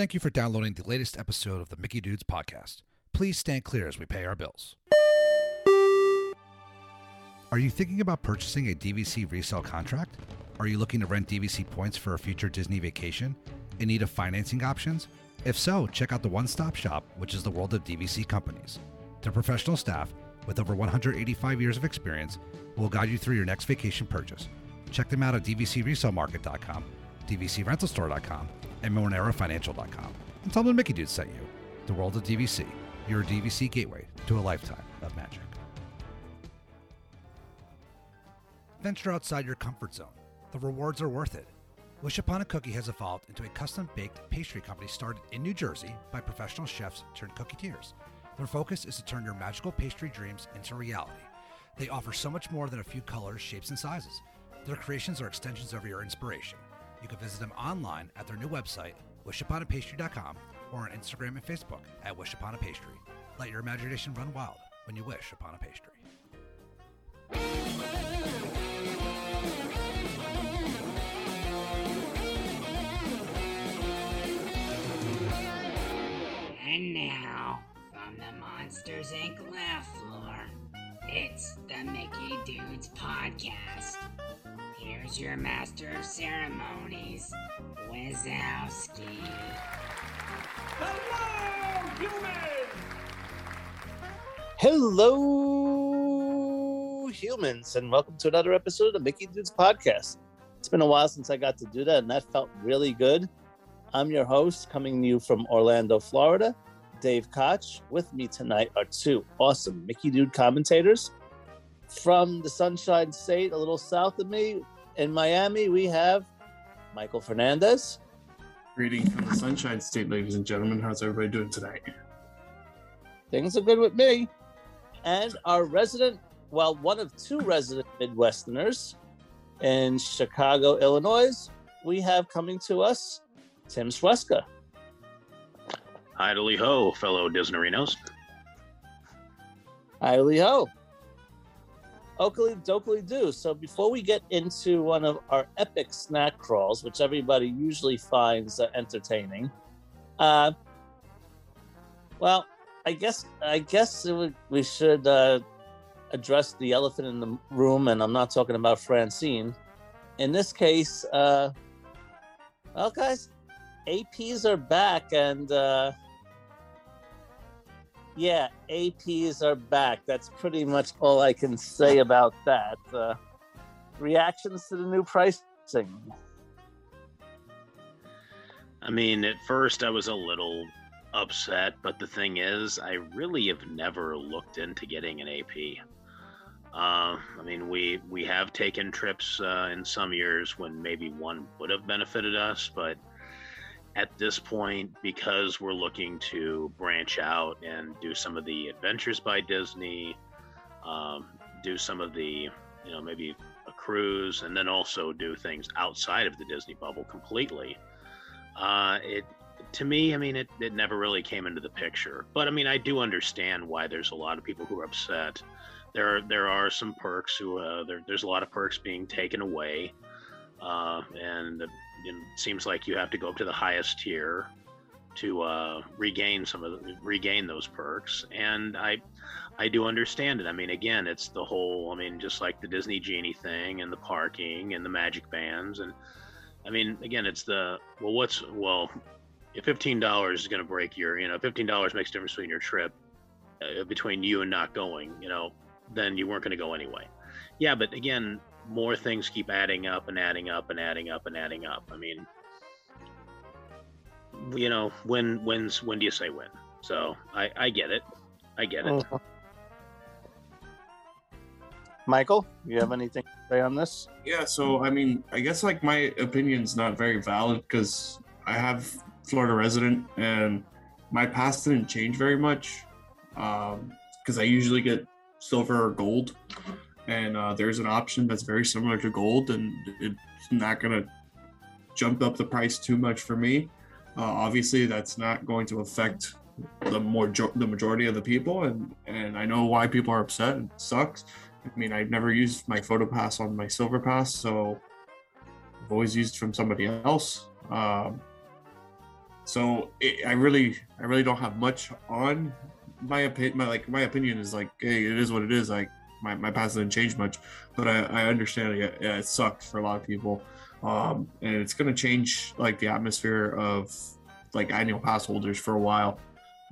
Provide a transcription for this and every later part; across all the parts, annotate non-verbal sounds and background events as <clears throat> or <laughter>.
Thank you for downloading the latest episode of the Mickey Dudes podcast. Please stand clear as we pay our bills. Are you thinking about purchasing a DVC resale contract? Are you looking to rent DVC points for a future Disney vacation? In need of financing options? If so, check out the one stop shop, which is the world of DVC companies. Their professional staff, with over 185 years of experience, will guide you through your next vacation purchase. Check them out at dvcresalemarket.com, dvcrentalstore.com, and monerafinancial.com. And tell them Mickey Dude sent you. The world of DVC, your DVC gateway to a lifetime of magic. Venture outside your comfort zone. The rewards are worth it. Wish Upon a Cookie has evolved into a custom baked pastry company started in New Jersey by professional chefs turned cooketeers. Their focus is to turn your magical pastry dreams into reality. They offer so much more than a few colors, shapes, and sizes. Their creations are extensions of your inspiration. You can visit them online at their new website, wishuponapastry.com, or on Instagram and Facebook at Wish Upon a Pastry. Let your imagination run wild when you wish upon a pastry. And now, from the Monsters Inc. laugh floor, it's the Mickey Dudes Podcast. Here's your master of ceremonies, Wazowski. Hello, humans! Hello, humans, and welcome to another episode of the Mickey Dudes Podcast. It's been a while since I got to do that, and that felt really good. I'm your host, coming to you from Orlando, Florida, Dave Koch. With me tonight are two awesome Mickey Dude commentators. From the Sunshine State, a little south of me, in Miami, we have Michael Fernandez. Greeting from the Sunshine State, ladies and gentlemen. How's everybody doing tonight? Things are good with me. And our resident, well, one of two resident Midwesterners in Chicago, Illinois, we have coming to us Tim Sweska. Idly ho, fellow Disneyrinos. Hi, ho. Oakley Dokley do. So before we get into one of our epic snack crawls, which everybody usually finds uh, entertaining, uh, well, I guess I guess would, we should uh, address the elephant in the room, and I'm not talking about Francine. In this case, uh, well, guys, APs are back, and uh, yeah, APs are back. That's pretty much all I can say about that. Uh, reactions to the new pricing. I mean, at first I was a little upset, but the thing is, I really have never looked into getting an AP. Uh, I mean, we we have taken trips uh, in some years when maybe one would have benefited us, but at this point, because we're looking to branch out and do some of the adventures by Disney, um, do some of the, you know, maybe a cruise, and then also do things outside of the Disney bubble completely. Uh, it to me, I mean, it, it never really came into the picture. But I mean, I do understand why there's a lot of people who are upset. There are there are some perks who uh, there, there's a lot of perks being taken away, uh, and it seems like you have to go up to the highest tier to uh, regain some of the, regain those perks. And i i do understand it. I mean again it's the whole i mean just like the disney genie thing and the parking and the magic bands. And i mean again it's the well what's well if $15 is going to break your you know $15 makes a difference between your trip uh, between you and not going you know then you weren't going to go anyway. Yeah but again more things keep adding up and adding up and adding up and adding up. I mean, you know, when when's when do you say when? So I I get it, I get it. Mhm. Michael, you have anything to say on this? Yeah, so I mean, I guess like my opinion's not very valid because I have Florida resident and my past didn't change very much because I usually get silver or gold, and uh, there's an option that's very similar to gold, and it's not gonna jump up the price too much for me. Uh, obviously, that's not going to affect the more the majority of the people, and and I know why people are upset. It sucks. I mean, I've never used my photo pass on my silver pass, so I've always used from somebody else. Um, So it, I really, I really don't have much on my opinion. My like my opinion is like, hey, it is what it is. Like my, my past didn't change much, but I, I understand it, it sucked for a lot of people, um, and it's gonna change like the atmosphere of like annual pass holders for a while.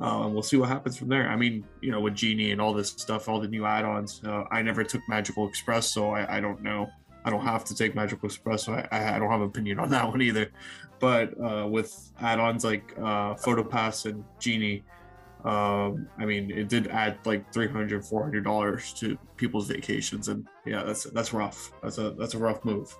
Uh, and we'll see what happens from there. I mean, you know, with Genie and all this stuff, all the new add-ons. Uh, I never took Magical Express, so I, I don't know. I don't have to take Magical Express, so I, I don't have an opinion on that <laughs> one either. But uh, with add-ons like uh, PhotoPass and Genie, um, I mean, it did add like 300 400 dollars to people's vacations, and yeah, that's that's rough. That's a that's a rough move.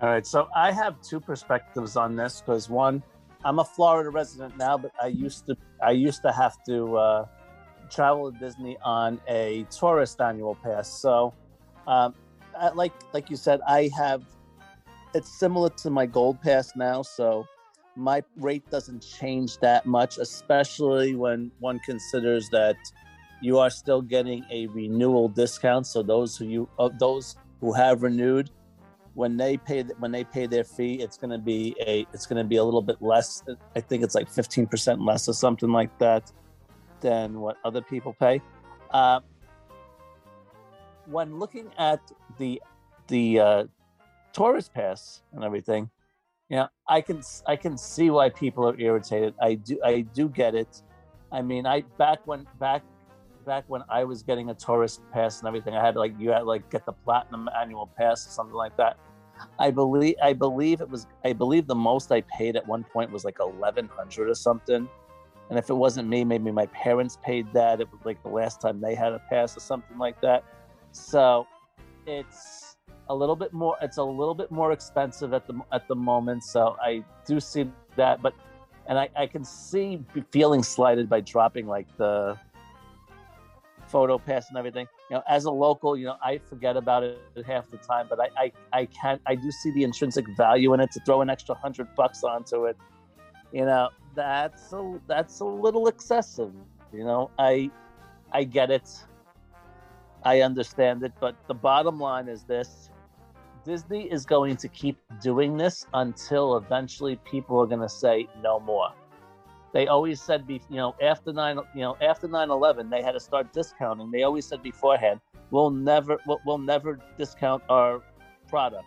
All right, so I have two perspectives on this because one, I'm a Florida resident now, but I used to I used to have to uh, travel to Disney on a tourist annual pass. So, um, I, like like you said, I have it's similar to my gold pass now. So my rate doesn't change that much, especially when one considers that you are still getting a renewal discount. So those who you uh, those who have renewed when they pay when they pay their fee, it's going to be a it's going to be a little bit less. I think it's like fifteen percent less or something like that than what other people pay. Uh, when looking at the the uh, tourist pass and everything, yeah, I can I can see why people are irritated. I do I do get it. I mean, I back when back back when I was getting a tourist pass and everything, I had like you had like get the platinum annual pass or something like that. I believe I believe it was I believe the most I paid at one point was like eleven hundred or something. And if it wasn't me, maybe my parents paid that. It was like the last time they had a pass or something like that. So it's a little bit more it's a little bit more expensive at the at the moment. So I do see that, but and I, I can see feeling slighted by dropping like the photo pass and everything. You know, as a local, you know, I forget about it half the time, but I, I, I can I do see the intrinsic value in it to throw an extra hundred bucks onto it. You know, that's a that's a little excessive. You know, I I get it. I understand it, but the bottom line is this. Disney is going to keep doing this until eventually people are going to say no more. They always said you know after 9 you know after 9-11 they had to start discounting. They always said beforehand we'll never we'll, we'll never discount our product.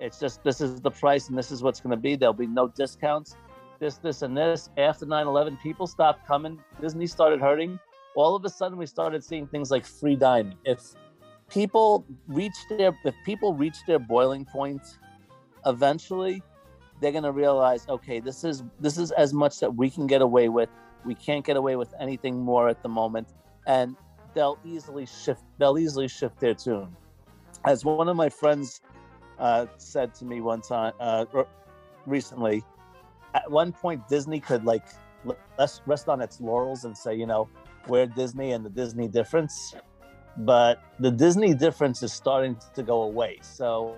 It's just this is the price and this is what's going to be. There'll be no discounts. This this and this. After 9-11 people stopped coming. Disney started hurting. All of a sudden we started seeing things like free dining. If people reach their if people reach their boiling point eventually they're going to realize okay this is this is as much that we can get away with. We can't get away with anything more at the moment. And they'll easily shift they'll easily shift their tune. As one of my friends uh, said to me one time uh, recently at one point disney could like rest, on its laurels and say you know we're disney and the disney difference but the disney difference is starting to go away so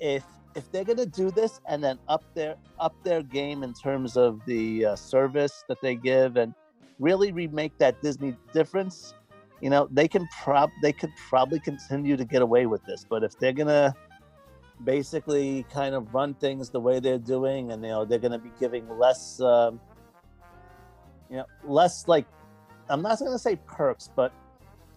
if if they're going to do this and then up their up their game in terms of the uh, service that they give and really remake that Disney difference, you know, they can prob they could probably continue to get away with this. But if they're going to basically kind of run things the way they're doing and you know they're going to be giving less um, you know less like i'm not going to say perks but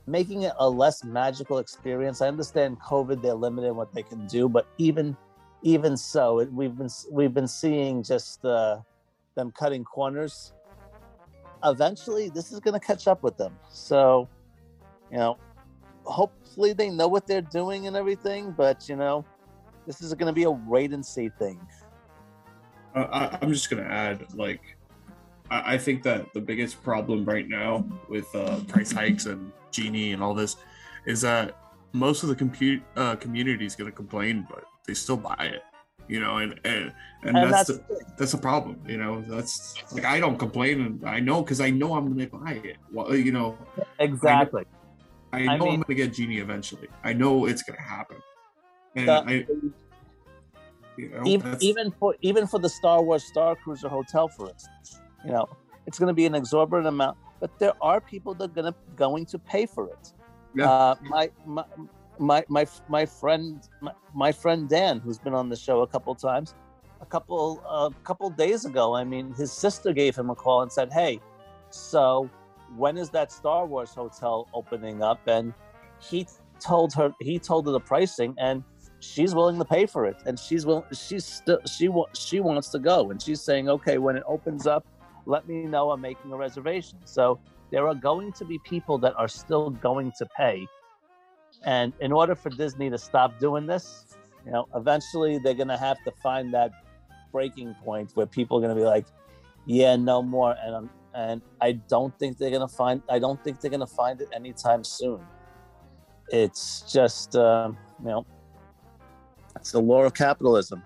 making it a less magical experience i understand covid they're limited what they can do but even even so, it, we've been we've been seeing just uh, them cutting corners. Eventually, this is going to catch up with them. So, you know, hopefully they know what they're doing and everything. But you know, this is going to be a wait and see thing. Uh, I, am just going to add, like, I, I, think that the biggest problem right now with uh, price hikes and Genie and all this is that most of the compute uh, community is going to complain, but they still buy it you know and and, and, and that's that's, the, that's a problem you know that's like i don't complain and i know because i know i'm gonna buy it. Well you know exactly. I know, I am gonna get genie eventually. I know it's gonna happen. And the, i you know, even, even for even for the star wars star cruiser hotel for instance you know it's going to be an exorbitant amount but there are people that are going to going to pay for it yeah. Uh, my, my my my my friend my, my, friend Dan, who's been on the show a couple times, a couple a couple days ago. I mean, his sister gave him a call and said, "Hey, so when is that Star Wars hotel opening up?" And he told her he told her the pricing, and she's willing to pay for it, and she's will she's still she wa- she wants to go, and she's saying, "Okay, when it opens up, let me know. I'm making a reservation." So there are going to be people that are still going to pay, and in order for Disney to stop doing this, you know, eventually they're going to have to find that breaking point where people are going to be like, "Yeah, no more," and um, and I don't think they're going to find. I don't think they're going to find it anytime soon. It's just, uh, you know, it's the law of capitalism.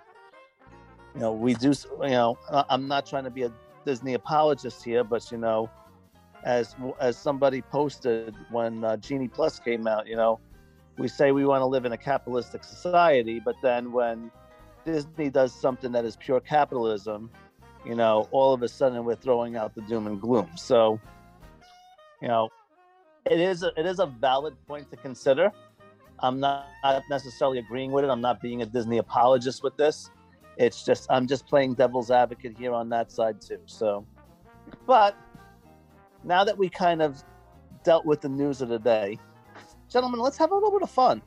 You know, we do. You know, I'm not trying to be a Disney apologist here, but you know, as as somebody posted when uh, Genie Plus came out, you know, we say we want to live in a capitalistic society, but then when Disney does something that is pure capitalism, you know, all of a sudden we're throwing out the doom and gloom. So, you know, it is a, it is a valid point to consider. I'm not necessarily agreeing with it. I'm not being a Disney apologist with this. It's just I'm just playing devil's advocate here on that side too. So, but now that we kind of dealt with the news of the day, gentlemen, let's have a little bit of fun.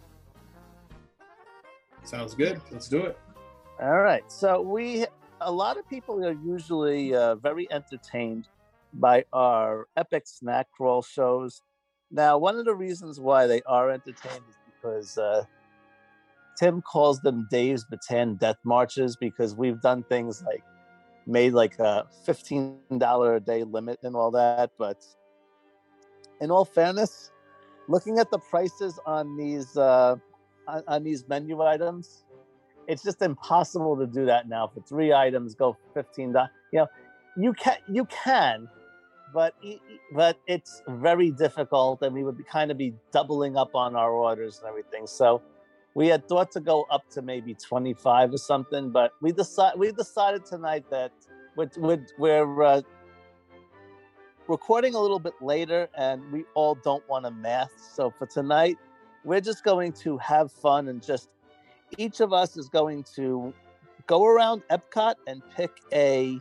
Sounds good. Let's do it. All right. So we, a lot of people are usually uh, very entertained by our epic snack crawl shows. Now, one of the reasons why they are entertained is because uh, Tim calls them Dave's Bataan Death Marches because we've done things like made like a fifteen dollar a day limit and all that. But in all fairness, looking at the prices on these uh, on, on these menu items, it's just impossible to do that now for three items go fifteen dollars. You know, you can you can, but but it's very difficult, and we would be, kind of be doubling up on our orders and everything. So we had thought to go up to maybe twenty five or something, but we decide we decided tonight that we're we're, we're uh, recording a little bit later, and we all don't want to math. So for tonight, we're just going to have fun and just each of us is going to go around Epcot and pick a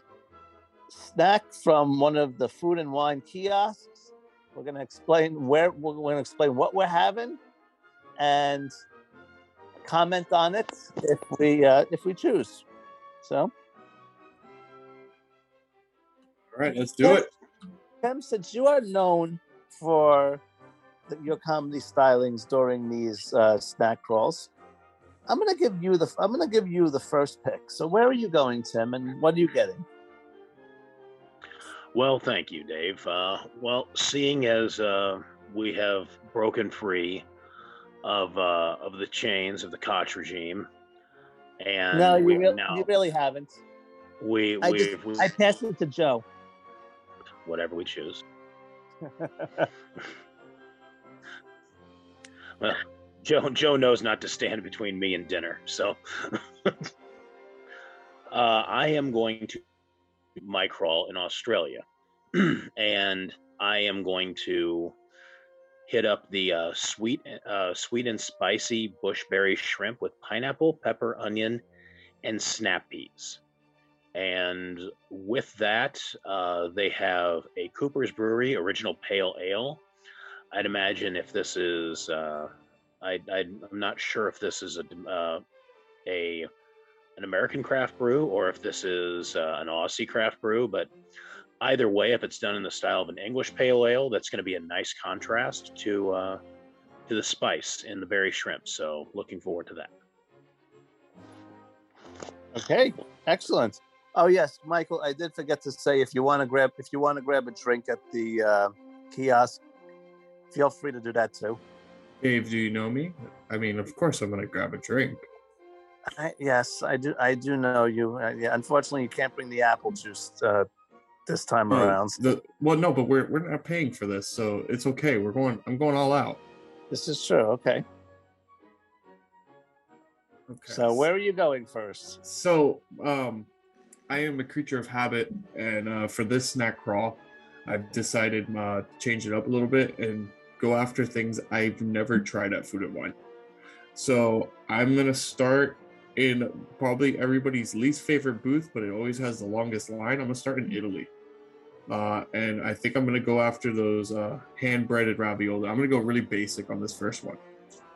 snack from one of the food and wine kiosks. We're going to explain where we're going to explain what we're having and comment on it if we uh, if we choose. So, All right, let's do it. Tim, since you are known for the, your comedy stylings during these uh, snack crawls, I'm gonna give you the I'm gonna give you the first pick. So where are you going, Tim, and what are you getting? Well, thank you, Dave. Uh, well, seeing as uh, we have broken free of uh, of the chains of the Koch regime, and no, you, re- now you really haven't. we I we, just we I passed it to Joe. whatever we choose. <laughs> Well, Joe Joe knows not to stand between me and dinner, so <laughs> uh, I am going to my crawl in Australia, <clears throat> and I am going to hit up the uh, sweet uh, sweet and spicy bushberry shrimp with pineapple, pepper, onion, and snap peas. And with that, uh, they have a Cooper's Brewery original pale ale. I'd imagine if this is, uh, I, I'm not sure if this is a, uh, a an American craft brew or if this is uh, an Aussie craft brew, but either way, if it's done in the style of an English pale ale, that's going to be a nice contrast to uh, to the spice in the berry shrimp. So looking forward to that. Okay, excellent. Oh yes, Michael, I did forget to say if you want to grab if you want to grab a drink at the uh, kiosk, feel free to do that too. Dave, do you know me? I mean, of course I'm gonna grab a drink. I, yes, I do. I do know you. Uh, yeah, unfortunately, you can't bring the apple juice uh, this time Oh, around. the, well, no, but we're we're not paying for this, so it's okay. We're going. I'm going all out. This is true. Okay. Okay. So where are you going first? So, um, I am a creature of habit, and uh, for this snack crawl, I've decided uh, to change it up a little bit and go after things I've never tried at Food and Wine. So I'm gonna start in probably everybody's least favorite booth, but it always has the longest line. I'm gonna start in Italy. Uh, and I think I'm gonna go after those uh, hand breaded ravioli. I'm gonna go really basic on this first one.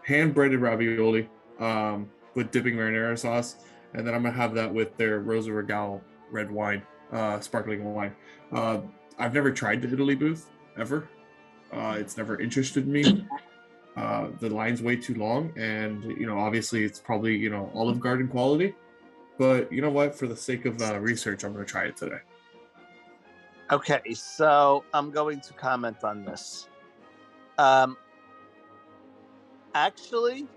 Hand breaded ravioli um, with dipping marinara sauce, and then I'm gonna have that with their Rosa Regale red wine, uh, sparkling wine. Uh, I've never tried the Italy booth ever. Uh, it's never interested me. Uh, the line's way too long, and you know, obviously, it's probably you know Olive Garden quality. But you know what? For the sake of uh, research, I'm gonna try it today. Okay, so I'm going to comment on this. Um, actually,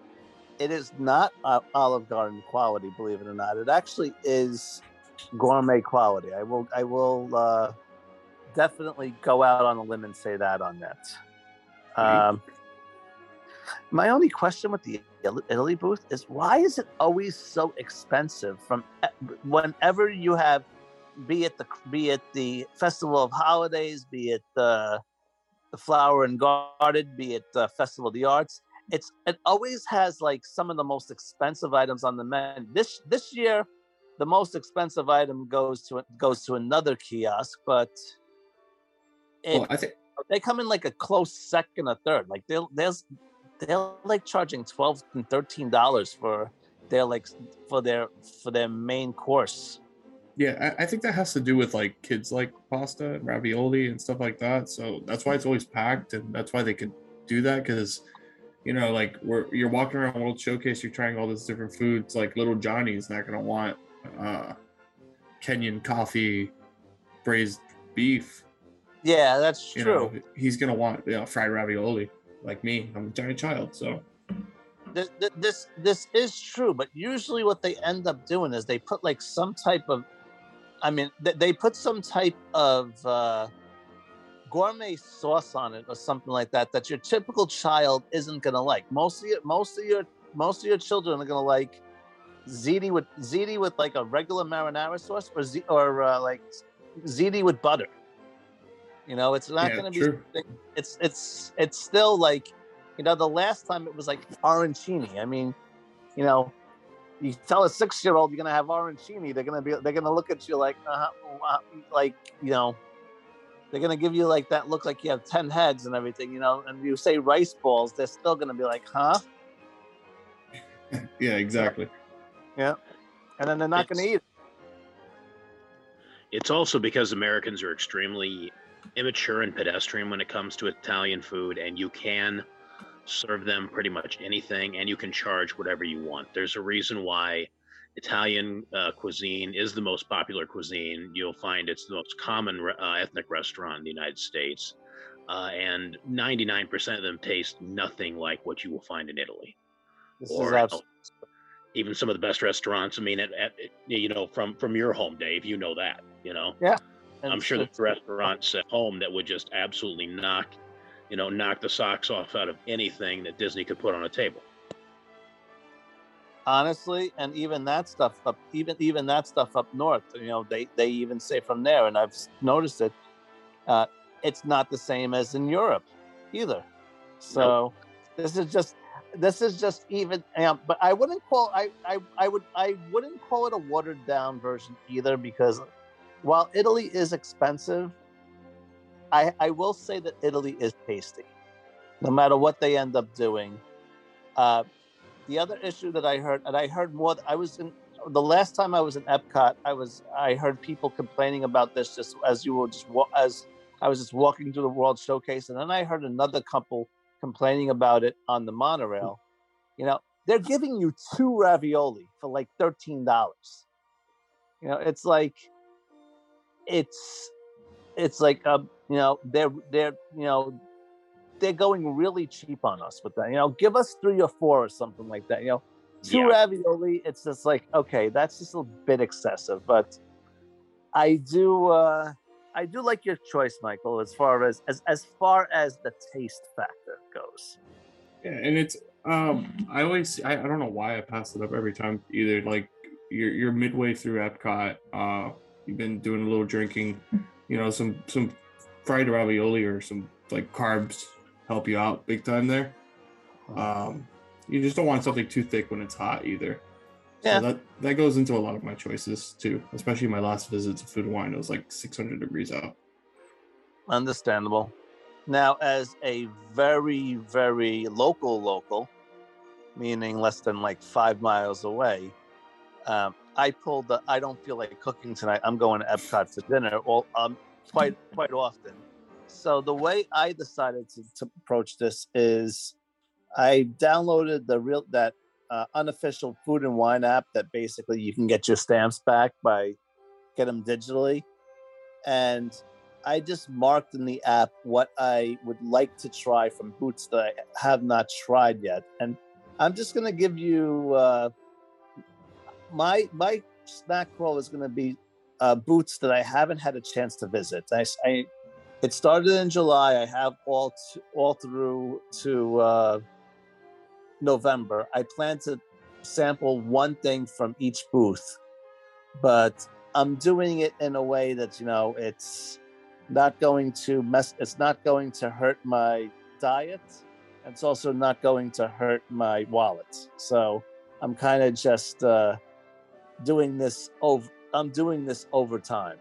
it is not uh, Olive Garden quality, believe it or not. It actually is gourmet quality. I will, I will uh, definitely go out on a limb and say that on that. Um, my only question with the Italy booth is why is it always so expensive? From whenever you have, be it the be it the Festival of Holidays, be it the the Flower and Garden, be it the Festival of the Arts, it's it always has like some of the most expensive items on the menu. This this year, the most expensive item goes to goes to another kiosk, but it, Well, I think they come in like a close second or third. Like they'll there's they're like charging twelve and thirteen dollars for their like for their for their main course. Yeah, I, I think that has to do with like kids like pasta and ravioli and stuff like that. So that's why it's always packed, and that's why they could do that because, you know, like we're you're walking around World Showcase, you're trying all these different foods. Like little Johnny's not gonna want uh, Kenyan coffee, braised beef. Yeah, that's You true. know, he's gonna want you know fried ravioli. Like me, I'm a giant child, so This, this this is true, but usually what they end up doing is they put like some type of, I mean, they, they put some type of uh, gourmet sauce on it or something like that that your typical child isn't gonna like. Most of your most of your most of your children are gonna like ziti with ziti with like a regular marinara sauce or z, or uh, like ziti with butter. You know, it's not Yeah, gonna be. true. It's it's it's still like, you know, the last time it was like arancini. I mean, you know, you tell a six year old you're gonna have arancini, they're gonna be they're gonna look at you like, uh, uh, like you know, they're gonna give you like that look like you have ten heads and everything, you know. And you say rice balls, they're still gonna be like, huh? <laughs> yeah, exactly. Yeah, and then they're not gonna eat it. It's also because Americans are extremely immature and pedestrian when it comes to Italian food, and you can serve them pretty much anything, and you can charge whatever you want. There's a reason why Italian uh, cuisine is the most popular cuisine. You'll find it's the most common uh, ethnic restaurant in the United States, uh, and 99% of them taste nothing like what you will find in Italy This or is absolutely even some of the best restaurants. I mean, at, at you know from from your home, Dave, you know that. You know, Yeah. I'm sure there's restaurants at home that would just absolutely knock, you know, knock the socks off out of anything that Disney could put on a table. honestly and even that stuff up even even that stuff up north you know they they even say from there and i've noticed it uh it's not the same as in europe either so this is just this is just even um, but i wouldn't call I, I i would i wouldn't call it a watered down version either because while italy is expensive i i will say that italy is tasty no matter what they end up doing uh the other issue that I heard, and I heard more. I was in the last time I was in Epcot. I was I heard people complaining about this just as you were just as I was just walking through the World Showcase, and then I heard another couple complaining about it on the monorail. You know, they're giving you two ravioli for like thirteen dollars. You know, it's like it's it's like um, you know they're they're you know they're going really cheap on us with that. You know, give us three or four or something like that. You know, two Yeah. ravioli. It's just like okay, that's just a bit excessive. But I do, uh I do like your choice, Michael, as far as as as far as the taste factor goes. Yeah, and it's um I always I, I don't know why I pass it up every time either. Like you're you're midway through Epcot, uh you've been doing a little drinking, you know, some some fried ravioli or some like carbs help you out big time there. Um you just don't want something too thick when it's hot either. Yeah. So that that goes into a lot of my choices too, especially my last visit to Food and Wine. It was like 600 degrees out. Understandable. Now, as a very, very local local, meaning less than like five miles away, um, I pulled the I don't feel like cooking tonight. I'm going to Epcot for dinner all um, quite <laughs> quite often. So the way I decided to, to approach this is I downloaded the real that uh, unofficial food and wine app that basically you can get your stamps back by get them digitally and I just marked in the app what I would like to try from boots that I have not tried yet, and I'm just gonna give you uh, my my snack crawl is gonna be uh, boots that I haven't had a chance to visit. I, I it started in July. I have all all through to uh, November. I plan to sample one thing from each booth, but I'm doing it in a way that you know it's not going to mess it's not going to hurt my diet it's also not going to hurt my wallet so i'm kind of just uh doing this over i'm doing this over time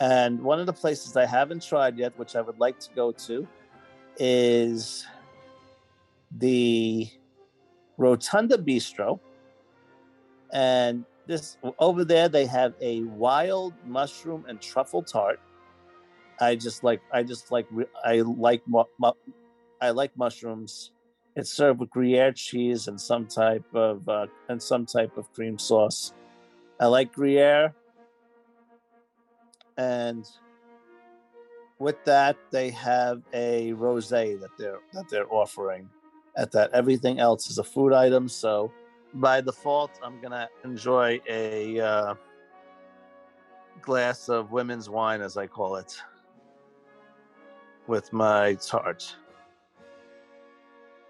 and one of the places i haven't tried yet which i would like to go to is the rotunda bistro. And this over there they have a wild mushroom and truffle tart. I just like I just like I like I like mushrooms. It's served with Gruyere cheese and some type of uh, and some type of cream sauce. I like Gruyere, and with that they have a rosé that they're that they're offering. At that, everything else is a food item. So by default, I'm gonna enjoy a uh, glass of women's wine, as I call it with my tart.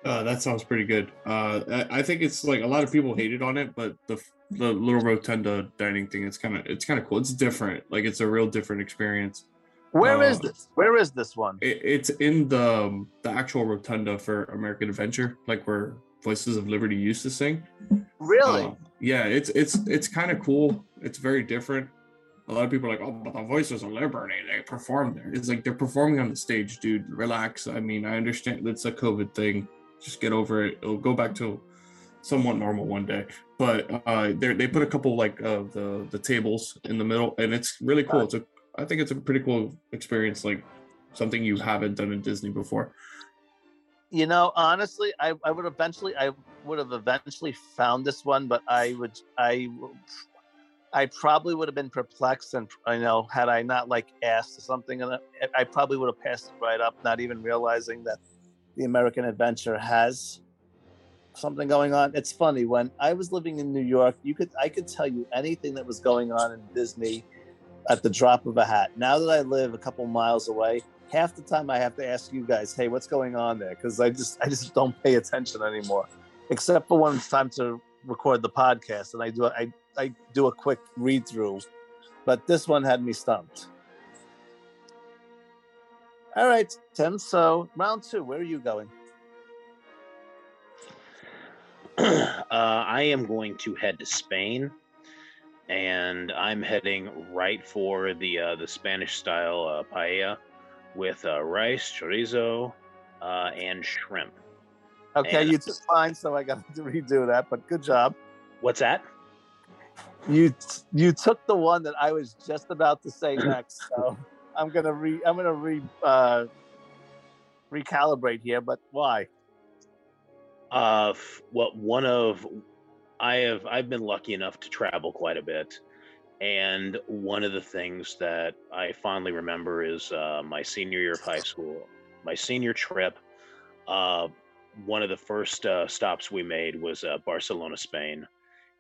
Uh, that sounds pretty good. Uh, I, I think it's like a lot of people hated on it, but the the little rotunda dining thing, it's kind of it's kind of cool. It's different. Like it's a real different experience. Where is Uh, this? Where is this one? It, it's in the um, the actual rotunda for American Adventure, like where Voices of Liberty used to sing. Really? Uh, yeah, it's it's it's kind of cool. It's very different. A lot of people are like, oh, but the Voices of Liberty, they perform there. It's like they're performing on the stage, dude. Relax. I mean, I understand it's a COVID thing. Just get over it. It'll go back to somewhat normal one day. But uh, they put a couple like uh, the the tables in the middle, and it's really cool. It's a I think it's a pretty cool experience, like something you haven't done in Disney before. you know, honestly, I, I would eventually I would have eventually found this one, but I would I I probably would have been perplexed, and I know had I not like asked something, and I probably would have passed it right up, not even realizing that the American Adventure has something going on. It's funny when I was living in New York, you could I could tell you anything that was going on in Disney at the drop of a hat. Now that I live a couple miles away, half the time I have to ask you guys, "Hey, what's going on there?" Because I just I just don't pay attention anymore, except for when it's time to record the podcast, and I do I I do a quick read through. But this one had me stumped. All right, Tim. So round two, where are you going? <clears throat> uh, I am going to head to Spain, and I'm heading right for the uh, the Spanish style uh, paella with uh, rice, chorizo, uh, and shrimp. Okay, And- you took mine, so I got to <laughs> redo that. But good job. What's that? You you took the one that I was just about to say <clears throat> next. So I'm gonna re I'm gonna re uh, recalibrate here. But why? Uh, f- well, one of I have I've been lucky enough to travel quite a bit, and one of the things that I fondly remember is uh, my senior year of high school, my senior trip. Uh, one of the first uh, stops we made was Barcelona, Spain,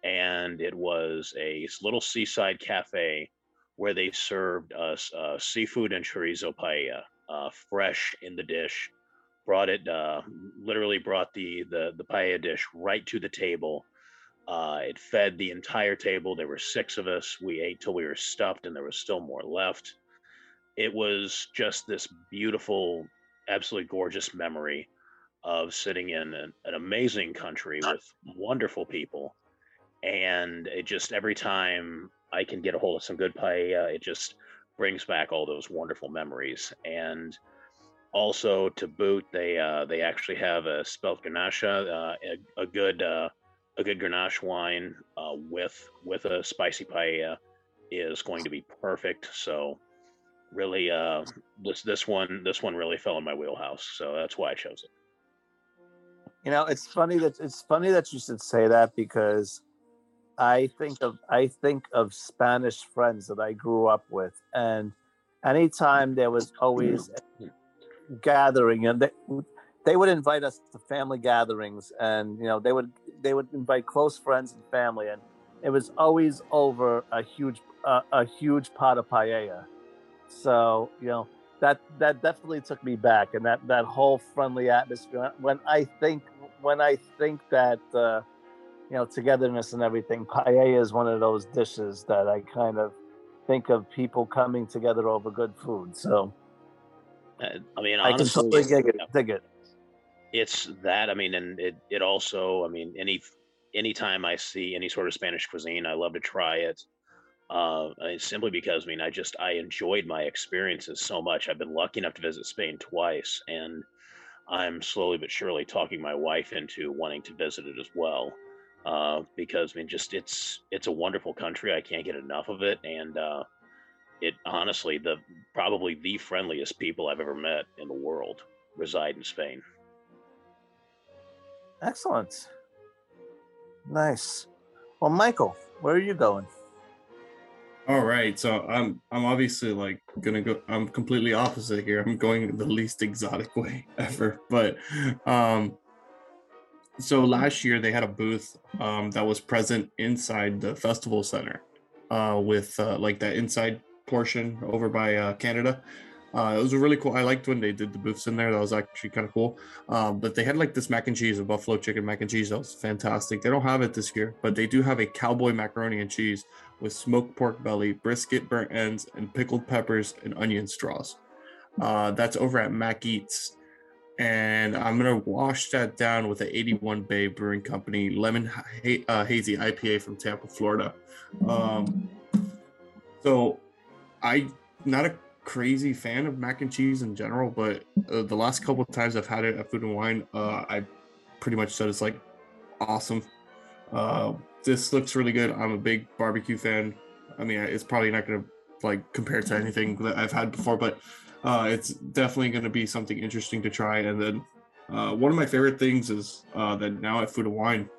and it was a little seaside cafe where they served us uh, seafood and chorizo paella, uh, fresh in the dish. Brought it uh, literally brought the, the the paella dish right to the table. Uh, it fed the entire table. There were six of us. We ate till we were stuffed and there was still more left. It was just this beautiful absolutely gorgeous memory of sitting in an, an amazing country with wonderful people. And it just every time I can get a hold of some good paella, it just brings back all those wonderful memories. And also to boot, they uh, they actually have a spelt grenache, uh, a, a good uh, a good grenache wine uh, with with a spicy paella is going to be perfect. So really, uh, this this one this one really fell in my wheelhouse. So that's why I chose it. You know, it's funny that it's funny that you should say that because I think of I think of Spanish friends that I grew up with, and anytime there was always gathering, and they they would invite us to family gatherings, and you know they would they would invite close friends and family, and it was always over a huge uh, a huge pot of paella. So you know that that definitely took me back, and that that whole friendly atmosphere. When I think when I think that. Uh, you know, togetherness and everything. Paella is one of those dishes that I kind of think of people coming together over good food. So Uh, I mean, I can honestly, totally dig it. Dig it. it's that. I mean, and it it also. I mean, any anytime I see any sort of Spanish cuisine, I love to try it. Uh, I- simply because I mean, I just I enjoyed my experiences so much. I've been lucky enough to visit Spain twice, and I'm slowly but surely talking my wife into wanting to visit it as well. Uh, because I mean, just it's it's a wonderful country. I can't get enough of it, and uh, it honestly the probably the friendliest people I've ever met in the world reside in Spain. Excellent. Nice. Well, Michael, where are you going? All right, so I'm I'm obviously like gonna go. I'm completely opposite here. I'm going the least exotic <laughs> way ever. But um, so last year they had a booth um that was present inside the festival center, uh, with uh, like that inside portion over by uh, Canada. Uh, it was really cool. I liked when they did the booths in there. That was actually kind of cool. Um, but they had like this mac and cheese, a buffalo chicken mac and cheese. That was fantastic. They don't have it this year, but they do have a cowboy macaroni and cheese with smoked pork belly, brisket, burnt ends, and pickled peppers and onion straws. Uh, that's over at Mac Eats. And I'm gonna wash that down with an 81 Bay Brewing Company lemon ha- uh, hazy IPA from Tampa, Florida. Um, so I not a crazy fan of mac and cheese in general, but uh, the last couple of times I've had it at Food and Wine, uh, I pretty much said it's like awesome. Uh, this looks really good. I'm a big barbecue fan. I mean, it's probably not gonna like compare to anything that I've had before, but uh, it's definitely gonna be something interesting to try. And then uh, one of my favorite things is uh, that now at Food and Wine,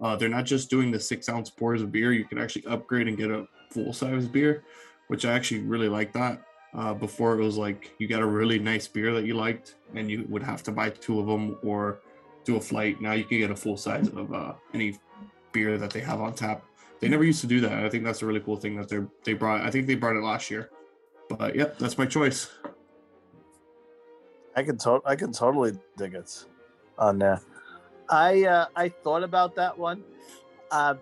uh, they're not just doing the six ounce pours of beer. You can actually upgrade and get a full size beer, which I actually really like that. Uh, before it was like you got a really nice beer that you liked, and you would have to buy two of them or do a flight. Now you can get a full size of uh, any beer that they have on tap. They never used to do that. I think that's a really cool thing that they they brought. I think they brought it last year. But yep, that's my choice. I can to- I can totally dig it on there. I uh, I thought about that one. Uh,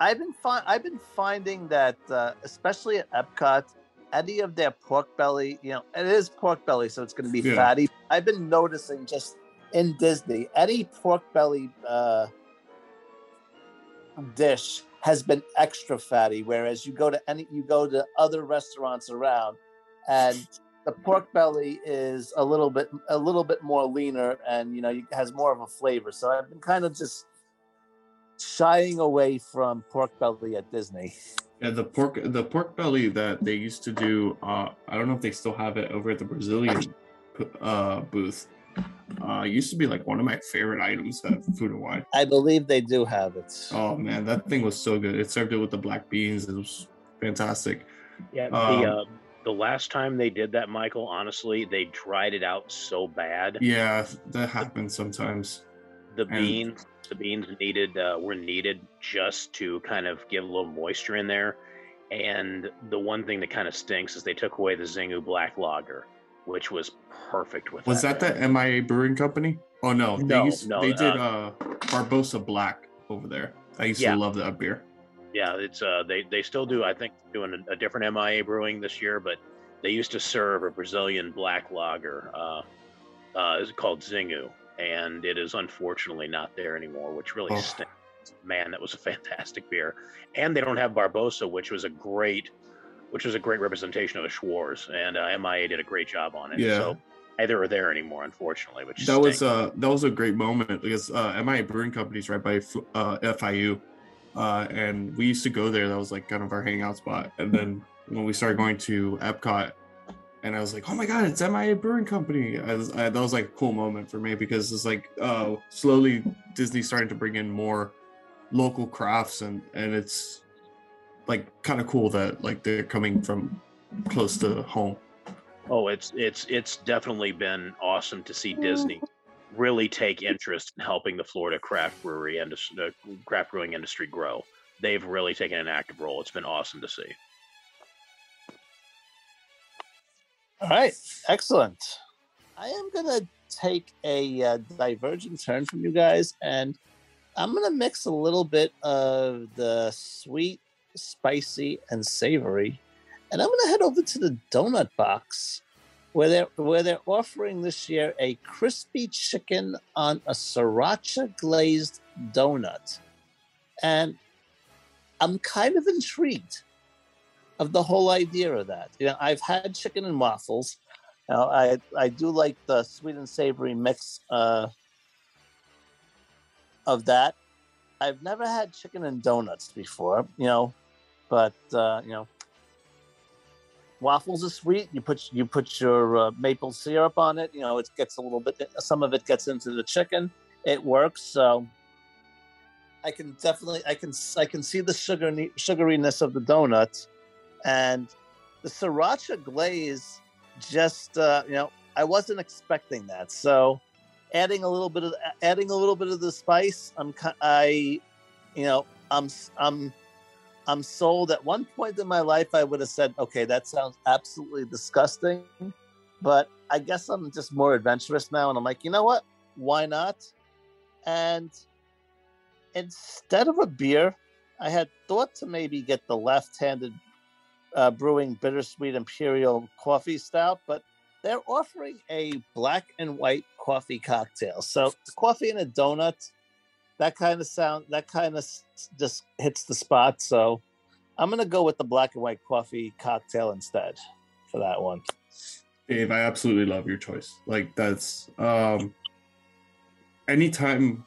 I've been fi- I've been finding that uh, especially at Epcot, any of their pork belly, you know, it is pork belly, so it's going to be Yeah. fatty. I've been noticing just in Disney, any pork belly uh, dish has been extra fatty, whereas you go to any you go to other restaurants around, and the pork belly is a little bit a little bit more leaner and you know it has more of a flavor so i've been kind of just shying away from pork belly at disney Yeah, the pork the pork belly that they used to do. Uh, I don't know if they still have it over at the Brazilian uh, booth. Uh, used to be like one of my favorite items at Food and Wine. i believe they do have it Oh man, that thing was so good. It served it with the black beans. It was fantastic. Yeah, Um, the uh, the last time they did that, Michael, honestly, they dried it out so bad. Yeah, that happens sometimes. The And- beans, the beans needed uh, were needed just to kind of give a little moisture in there. And the one thing that kind of stinks is they took away the Xingu Black Lager, which was perfect with Was that the MIA Brewing Company? Oh no, they No, used no, they did uh, uh Barbosa Black over there. I used Yeah. to love that beer. Yeah, it's uh they they still do. I think doing a, a different MIA brewing this year, but they used to serve a Brazilian black lager. Uh, uh, it's called Xingu, and it is unfortunately not there anymore, which really Oh. stinks. man, that was a <laughs> fantastic beer. And they don't have Barbosa, which was a great, which was a great representation of a Schwarz, and uh, MIA did a great job on it. Yeah. So neither are there anymore, unfortunately. Which that was stinks. uh that was a great moment because uh MIA Brewing Company's right by uh FIU. Uh and we used to go there. That was like kind of our hangout spot. And then when we started going to Epcot and I was like, "Oh my god, it's MIA Brewing Company." I was, I, that was like a cool moment for me because it's like uh slowly Disney starting to bring in more local crafts and and it's like kind of cool that like they're coming from close to home. Oh, it's it's it's definitely been awesome to see Disney really take interest in helping the Florida craft brewery and the craft brewing industry grow. They've really taken an active role. It's been awesome to see. All right, excellent. I am gonna take a uh, divergent turn from you guys, and I'm gonna mix a little bit of the sweet, spicy, and savory, and I'm gonna head over to the donut box, where they're where they're offering this year a crispy chicken on a sriracha glazed donut, and I'm kind of intrigued of the whole idea of that. You know, I've had chicken and waffles. I I do like the sweet and savory mix uh, of that. I've never had chicken and donuts before, you know, but uh, you know, waffles are sweet. You put you put your uh, maple syrup on it. You know, it gets a little bit. Some of it gets into the chicken. It works. So I can definitely I can I can see the sugar sugariness of the donuts, and the sriracha glaze just uh, you know i wasn't expecting that so adding a little bit of adding a little bit of the spice i'm i you know i'm i'm i'm sold. At one point in my life i would have said okay that sounds absolutely disgusting but i guess i'm just more adventurous now and i'm like you know what? Why not? And instead of a beer i had thought to maybe get the left-handed uh, brewing bittersweet imperial coffee stout, but they're offering a black and white coffee cocktail. So coffee and a donut, that kind of sound, that kind of just hits the spot. So I'm gonna go with the black and white coffee cocktail instead for that one. Dave, I absolutely love your choice. Like that's um anytime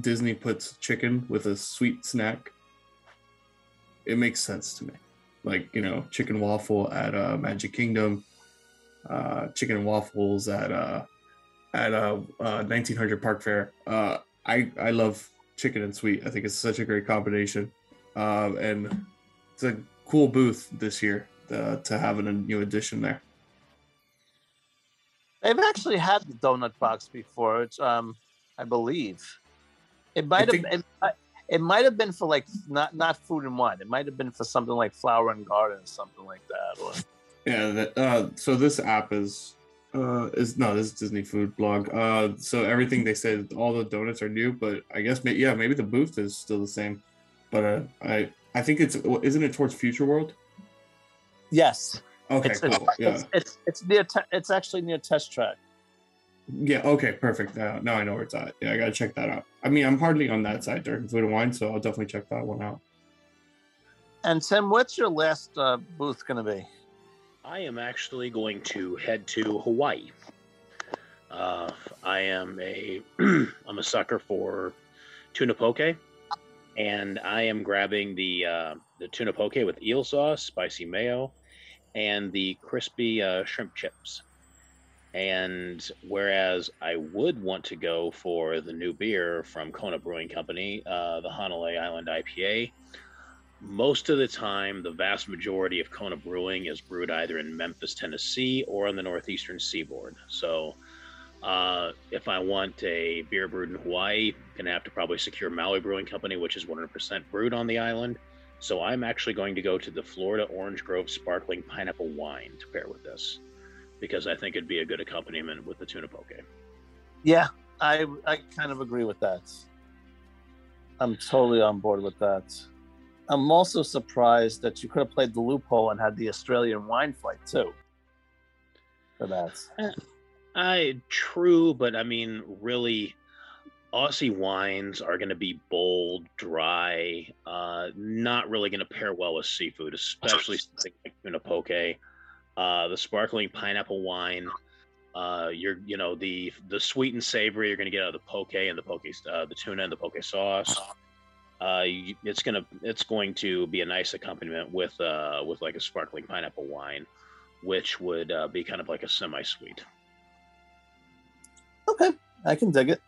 Disney puts chicken with a sweet snack, it makes sense to me like you know chicken waffle at uh, Magic Kingdom, uh, chicken and waffles at uh, at uh, uh, 1900 Park Fair. Uh, I I love chicken and sweet. I think it's such a great combination, uh, and it's a cool booth this year uh, to have a new addition there. They've actually had the donut box before. It's um, I believe it might have. think- It, it might have been for like not not food and wine. It might have been for something like flower and garden, or something like that. Or Yeah. That, uh, so this app is uh is no this is Disney food blog. Uh, so everything they said, all the donuts are new, but I guess yeah maybe the booth is still the same, but uh, I I think it's isn't it towards Future World? yes, Okay, it's, cool. it's, yeah. it's it's it's near. Te- it's actually near Test Track. Yeah, okay, perfect. Now, now I know where it's at. Yeah, I gotta check that out. I mean, I'm hardly on that side during food and wine, so I'll definitely check that one out. And Tim, what's your last uh, booth going to be? I am actually going to head to Hawaii. Uh, I am a <clears throat> I'm a sucker for tuna poke, and I am grabbing the uh, the tuna poke with eel sauce, spicy mayo, and the crispy uh, shrimp chips. And whereas I would want to go for the new beer from Kona Brewing Company, uh, the Hanalei Island IPA, most of the time, the vast majority of Kona Brewing is brewed either in Memphis, Tennessee, or on the northeastern seaboard. So, uh, if I want a beer brewed in Hawaii, gonna have to probably secure Maui Brewing Company, which is 100% brewed on the island. So I'm actually going to go to the Florida Orange Grove Sparkling Pineapple Wine to pair with this, because I think it'd be a good accompaniment with the tuna poke. Yeah, I I kind of agree with that. I'm totally on board with that. I'm also surprised that you could have played the loophole and had the Australian wine flight too. For that. I true, but I mean, really, Aussie wines are going to be bold, dry, uh, not really going to pair well with seafood, especially <laughs> something like tuna poke. Uh, the sparkling pineapple wine, uh, you're you know the the sweet and savory you're going to get out of the poke and the poke uh, the tuna and the poke sauce. Uh, it's gonna it's going to be a nice accompaniment with uh, with like a sparkling pineapple wine, which would uh, be kind of like a semi sweet. Okay, I can dig it.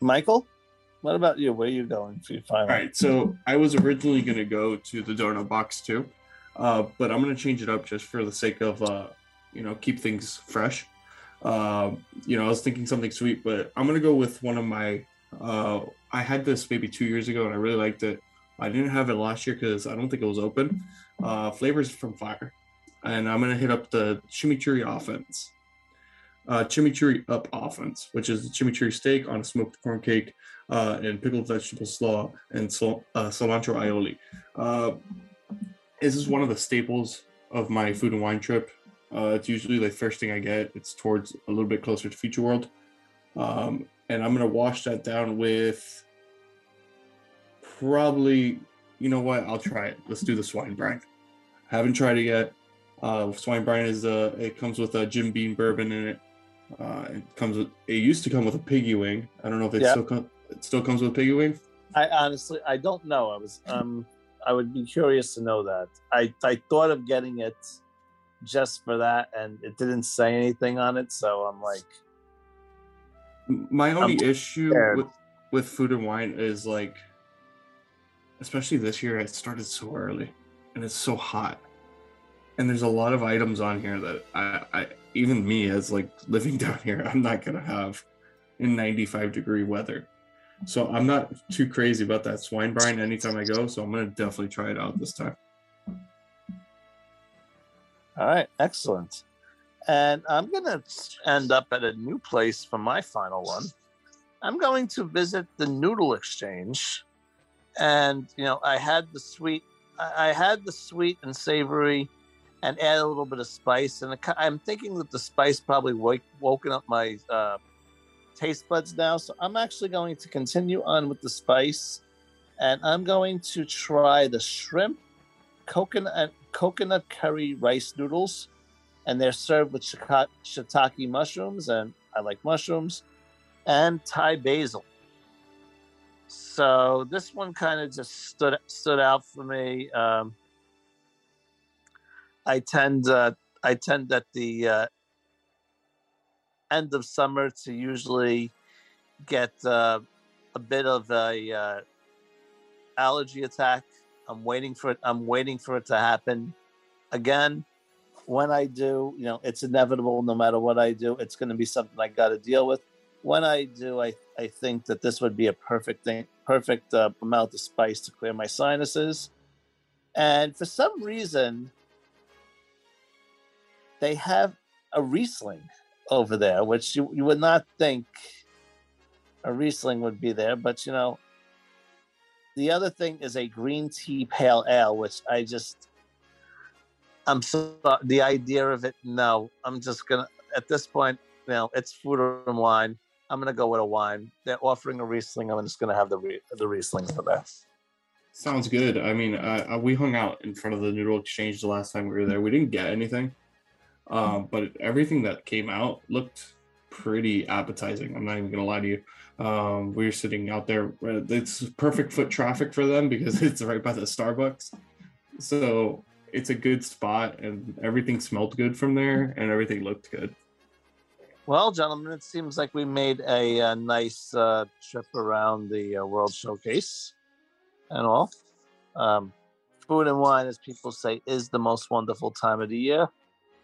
Michael, what about you? Where are you going for your final? All right, so I was originally going to go to the donut box too, uh, but I'm going to change it up just for the sake of, uh, you know, keep things fresh. Uh, you know, I was thinking something sweet, but I'm going to go with one of my. Uh, I had this maybe two years ago and I really liked it. I didn't have it last year because I don't think it was open. Uh, flavors from Fire, and I'm to hit up the chimichurri offense uh, chimichurri up offense, which is the chimichurri steak on a smoked corn cake uh, and pickled vegetable slaw and so, uh, cilantro aioli. Uh, this is one of the staples of my food and wine trip. Uh, it's usually the first thing I get. It's towards a little bit closer to Future World. Um, and I'm going to wash that down with probably, you know what? I'll try it. Let's do the swine brine. Haven't tried it yet. Uh, swine brine is uh, it comes with a Jim Beam bourbon in it. Uh, it comes with. It used to come with a piggy wing. I don't know if it Yeah. still com- it still comes with a piggy wing. I honestly, I don't know. I was, um, I would be curious to know that. I, I thought of getting it just for that, and it didn't say anything on it. So I'm like, My only um, issue scared. with with food and wine is like, especially this year, it started so early, and it's so hot, and there's a lot of items on here that I, I even me as like living <laughs> down here, I'm not gonna have in 95 degree weather. So I'm not too crazy about that swine brine anytime I go. So I'm gonna definitely try it out this time. all right, excellent. And I'm gonna end up at a new place for my final one. I'm going to visit the Noodle Exchange, and you know, I had the sweet, I I had the sweet and savory, and add a little bit of spice. And I'm thinking that the spice probably woke, woken up my uh, taste buds now. So I'm actually going to continue on with the spice, and I'm going to try the shrimp, coconut, coconut curry rice noodles, and they're served with shiitake mushrooms, and I like mushrooms, and Thai basil. So this one kind of just stood stood out for me. Um, I tend uh, I tend at the uh, end of summer to usually get uh, a bit of a uh, allergy attack. I'm waiting for it. I'm waiting for it to happen. Again, when I do, you know, it's inevitable. No matter what I do, it's going to be something I got to deal with. When I do, I I think that this would be a perfect thing, perfect uh, amount of spice to clear my sinuses. And for some reason, they have a Riesling over there, which you, you would not think a Riesling would be there. But, you know, the other thing is a green tea pale ale, which I just, I'm so, the idea of it, no, I'm just to, at this point, you know, it's food and wine. I'm to go with a wine. They're offering a Riesling. I'm just to have the, the Riesling for that. Sounds good. I mean, uh, we hung out in front of the Noodle Exchange the last time we were there. We didn't get anything, um, but everything that came out looked pretty appetizing. I'm not even gonna lie to you. Um, we were sitting out there. uh, It's perfect foot traffic for them because <laughs> it's right by the Starbucks, so it's a good spot, and everything smelled good from there, and everything looked good. Well, gentlemen, it seems like we made a, uh nice uh, trip around the uh, World Showcase and all. Um, food and wine, as people say, is the most wonderful time of the year.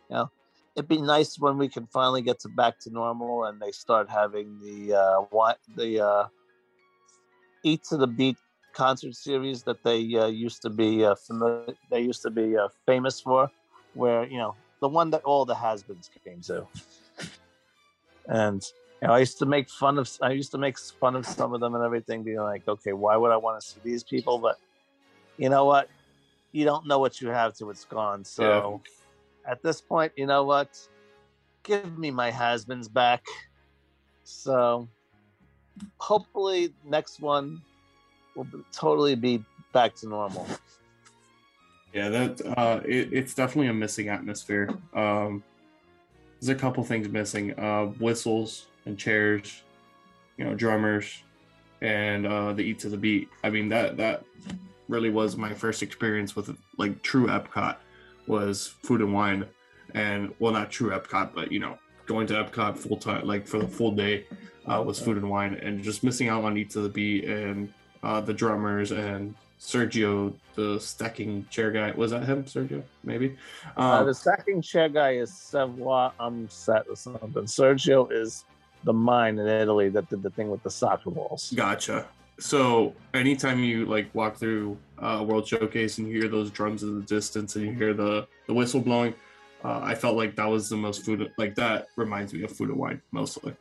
You know, it'd be nice when we can finally get to back to normal and they start having the uh, wi- the uh, Eat to the Beat concert series that they uh, used to be uh, familiar, they used to be uh, famous for, where you know the one that all the has-beens came to and you know, I used to make fun of I used to make fun of some of them and everything, being like, okay, why would I want to see these people? But you know what? You don't know what you have till it's gone. So at this point, you know what? Give me my has-beens back. So hopefully next one will totally be back to normal. Yeah, that uh, it, it's definitely a missing atmosphere. Um, there's a couple things missing: uh, whistles and chairs, you know, drummers, and uh, the eat to the beat. I mean, that that really was my first experience with like true Epcot was food and wine, and well, not true Epcot, but you know, going to Epcot full time, like for the full day, uh, was food and wine, and just missing out on eat to the beat and uh, the drummers and Sergio, the stacking chair guy. Was that him, Sergio? Maybe. Uh, Um, the stacking chair guy is Savoy. I'm set or something. Sergio is the mine in Italy that did the thing with the soccer balls. Gotcha. So anytime you like walk through uh, World Showcase and you hear those drums in the distance and you hear the the whistle blowing, uh, I felt like that was the most food. Like that reminds me of food and wine mostly.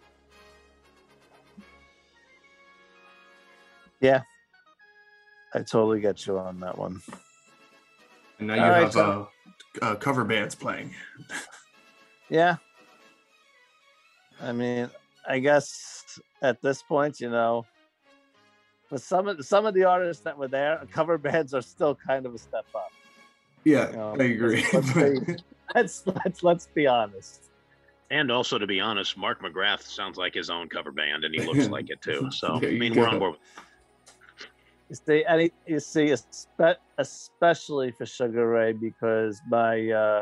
I totally get you on that one. And now you All right, have so- uh, uh, cover bands playing. <laughs> Yeah. I mean, I guess at this point, you know, but some of some of the artists that were there, <laughs> cover bands are still kind of a step up. Yeah, You know, I agree. let's- let's <laughs> Let's let's let's be honest. And also, to be honest, Mark McGrath sounds like his own cover band, and he looks like it too. So, I mean, we're on go. board. You see, any you see, especially for Sugar Ray, because my uh,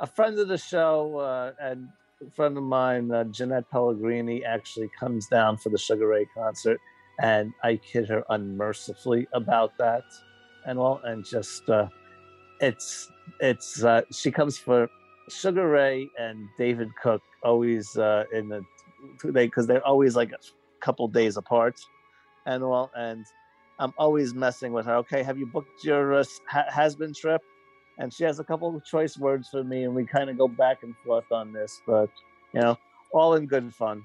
a friend of the show uh, and a friend of mine, uh, Jeanette Pellegrini, actually comes down for the Sugar Ray concert, and I kid her unmercifully about that, and all, and just uh, it's it's uh, she comes for Sugar Ray and David Cook always uh, in the they because they're always like a couple days apart and all and i'm always messing with her okay have you booked your uh, ha- has-been trip and she has a couple of choice words for me and we kind of go back and forth on this but you know all in good fun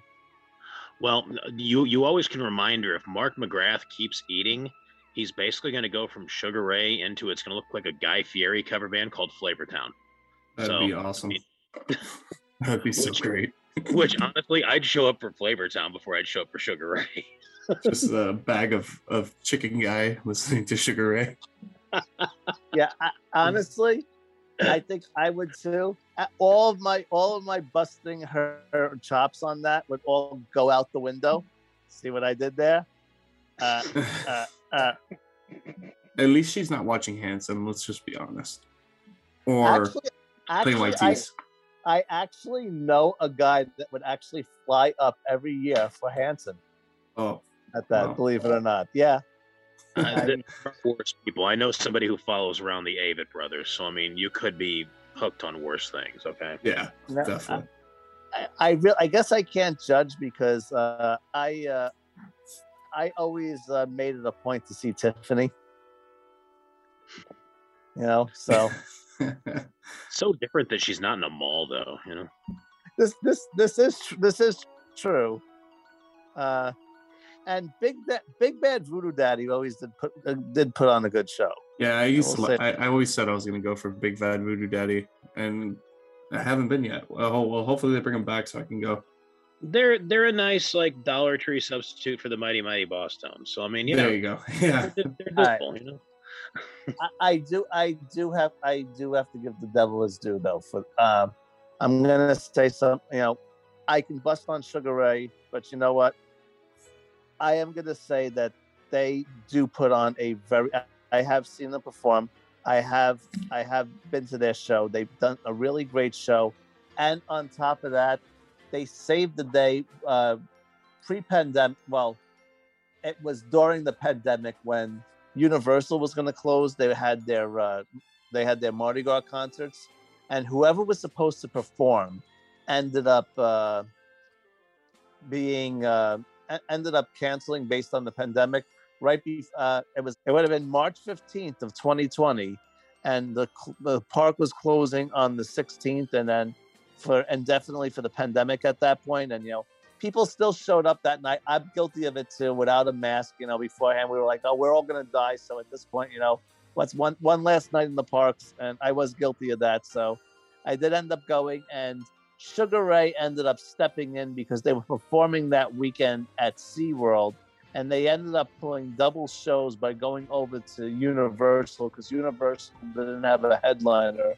Well, you you always can remind her if Mark McGrath keeps eating, he's basically going to go from Sugar Ray into it's going to look like a Guy Fieri cover band called Flavortown. That'd So, be awesome. mean- <laughs> That'd be so Which- great. Which honestly, I'd show up for Flavortown before I'd show up for Sugar Ray. Just a bag of of chicken guy listening to Sugar Ray. <laughs> yeah I, honestly i think i would too all of my all of my busting her, her chops on that would all go out the window see what i did there uh, uh, uh, At least she's not watching Hanson. Let's just be honest. Or actually, playing white I. I actually know a guy that would actually fly up every year for Hanson Oh, at that, Wow. believe it or not. Yeah. Uh, there are worse people. I know somebody who follows around the Avett brothers, so I mean, you could be hooked on worse things. Okay. yeah, No, definitely. I, I, re- I guess I can't judge because uh, I uh, I always uh, made it a point to see Tiffany. You know, so <laughs> So different that she's not in a mall, though. You know. this this this is tr- this is true. Uh, and big Ba- big bad voodoo daddy always did put uh, did put on a good show. yeah, I used to. will li- say- I, I always said I was going to go for Big Bad Voodoo Daddy, and I haven't been yet. Well, well, hopefully they bring him back so I can go. They're they're a nice like Dollar Tree substitute for the Mighty Mighty Bosstones. So I mean, you there know, you go. <laughs> Yeah, they're, they're Alright. doable, you know. I, I do I do have I do have to give the devil his due though. For um, I'm gonna say some. You know, I can bust on Sugar Ray, but you know what? I am gonna say that they do put on a very. I have seen them perform. I have I have been to their show. They've done a really great show, and on top of that, they saved the day. Uh, pre-pandemic, well, it was during the pandemic when Universal was going to close. They had their uh, they had their Mardi Gras concerts, and whoever was supposed to perform ended up uh, being uh, ended up canceling based on the pandemic. Right, be, uh, it was it would have been March fifteenth of twenty twenty, and the the park was closing on the sixteenth, and then for indefinitely for the pandemic at that point, and you know people still showed up that night. I'm guilty of it too, without a mask. You know, beforehand we were like, "Oh, we're all gonna die." So at this point, you know, what's one one last night in the parks, and I was guilty of that. So I did end up going, and Sugar Ray ended up stepping in because they were performing that weekend at SeaWorld and they ended up pulling double shows by going over to Universal because Universal didn't have a headliner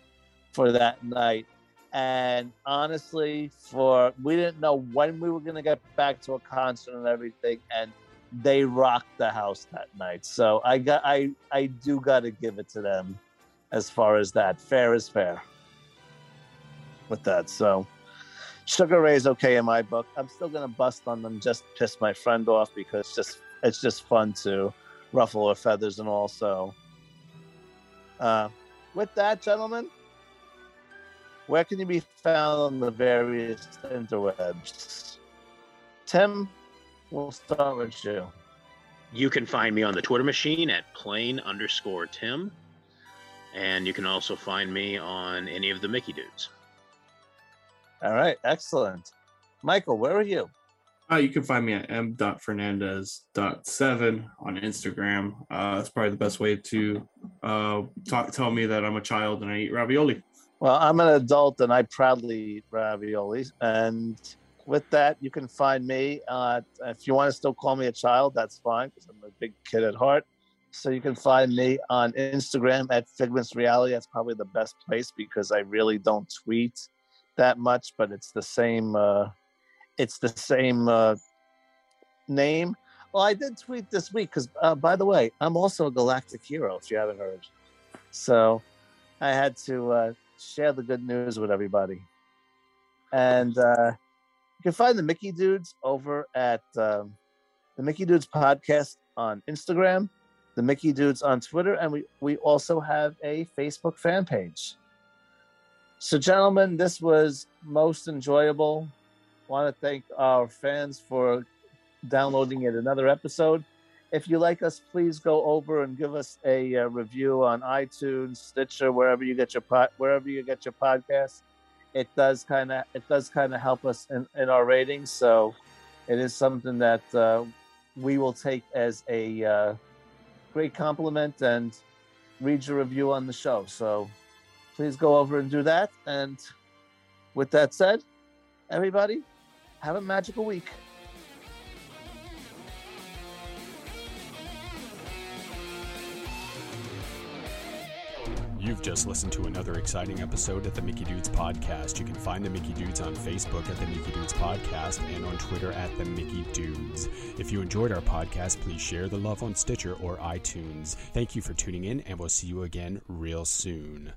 for that night. And honestly, for we didn't know when we were going to get back to a concert and everything, and they rocked the house that night. So I got I I do got to give it to them as far as that. Fair is fair with that. So Sugar Ray's okay in my book. I'm still gonna bust on them, just piss my friend off because it's just it's just fun to ruffle her feathers and all. So, uh, with that, gentlemen, where can you be found on the various interwebs? Tim, we'll start with you. You can find me on the Twitter machine at plain underscore Tim. And you can also find me on any of the Mickey dudes. All right, excellent. Michael, where are you? Uh, you can find me at m.fernandez.7 on Instagram. Uh, that's probably the best way to uh, talk, tell me that I'm a child and I eat ravioli. Well, I'm an adult and I proudly eat ravioli. And with that, you can find me. Uh, if you want to still call me a child, that's fine because I'm a big kid at heart. So you can find me on Instagram at Figments Reality. That's probably the best place because I really don't tweet that much, but it's the same. Uh, it's the same uh, name. Well, I did tweet this week because, uh, by the way, I'm also a galactic hero. If you haven't heard, so I had to uh, share the good news with everybody. And uh, you can find the Mickey Dudes over at um, the Mickey Dudes podcast on Instagram, the Mickey Dudes on Twitter, and we we also have a Facebook fan page. So, gentlemen, this was most enjoyable. Want to thank our fans for downloading yet another episode. If you like us, please go over and give us a uh, review on iTunes, Stitcher, wherever you get your wherever you get your podcast. It does kind of it does kind of help us in, in our ratings. So, it is something that uh, we will take as a uh, great compliment and read your review on the show. So please go over and do that. And with that said, everybody, have a magical week. You've just listened to another exciting episode of the Mickey Dudes Podcast. You can find the Mickey Dudes on Facebook at the Mickey Dudes Podcast and on Twitter at the Mickey Dudes. If you enjoyed our podcast, please share the love on Stitcher or iTunes. Thank you for tuning in, and we'll see you again real soon.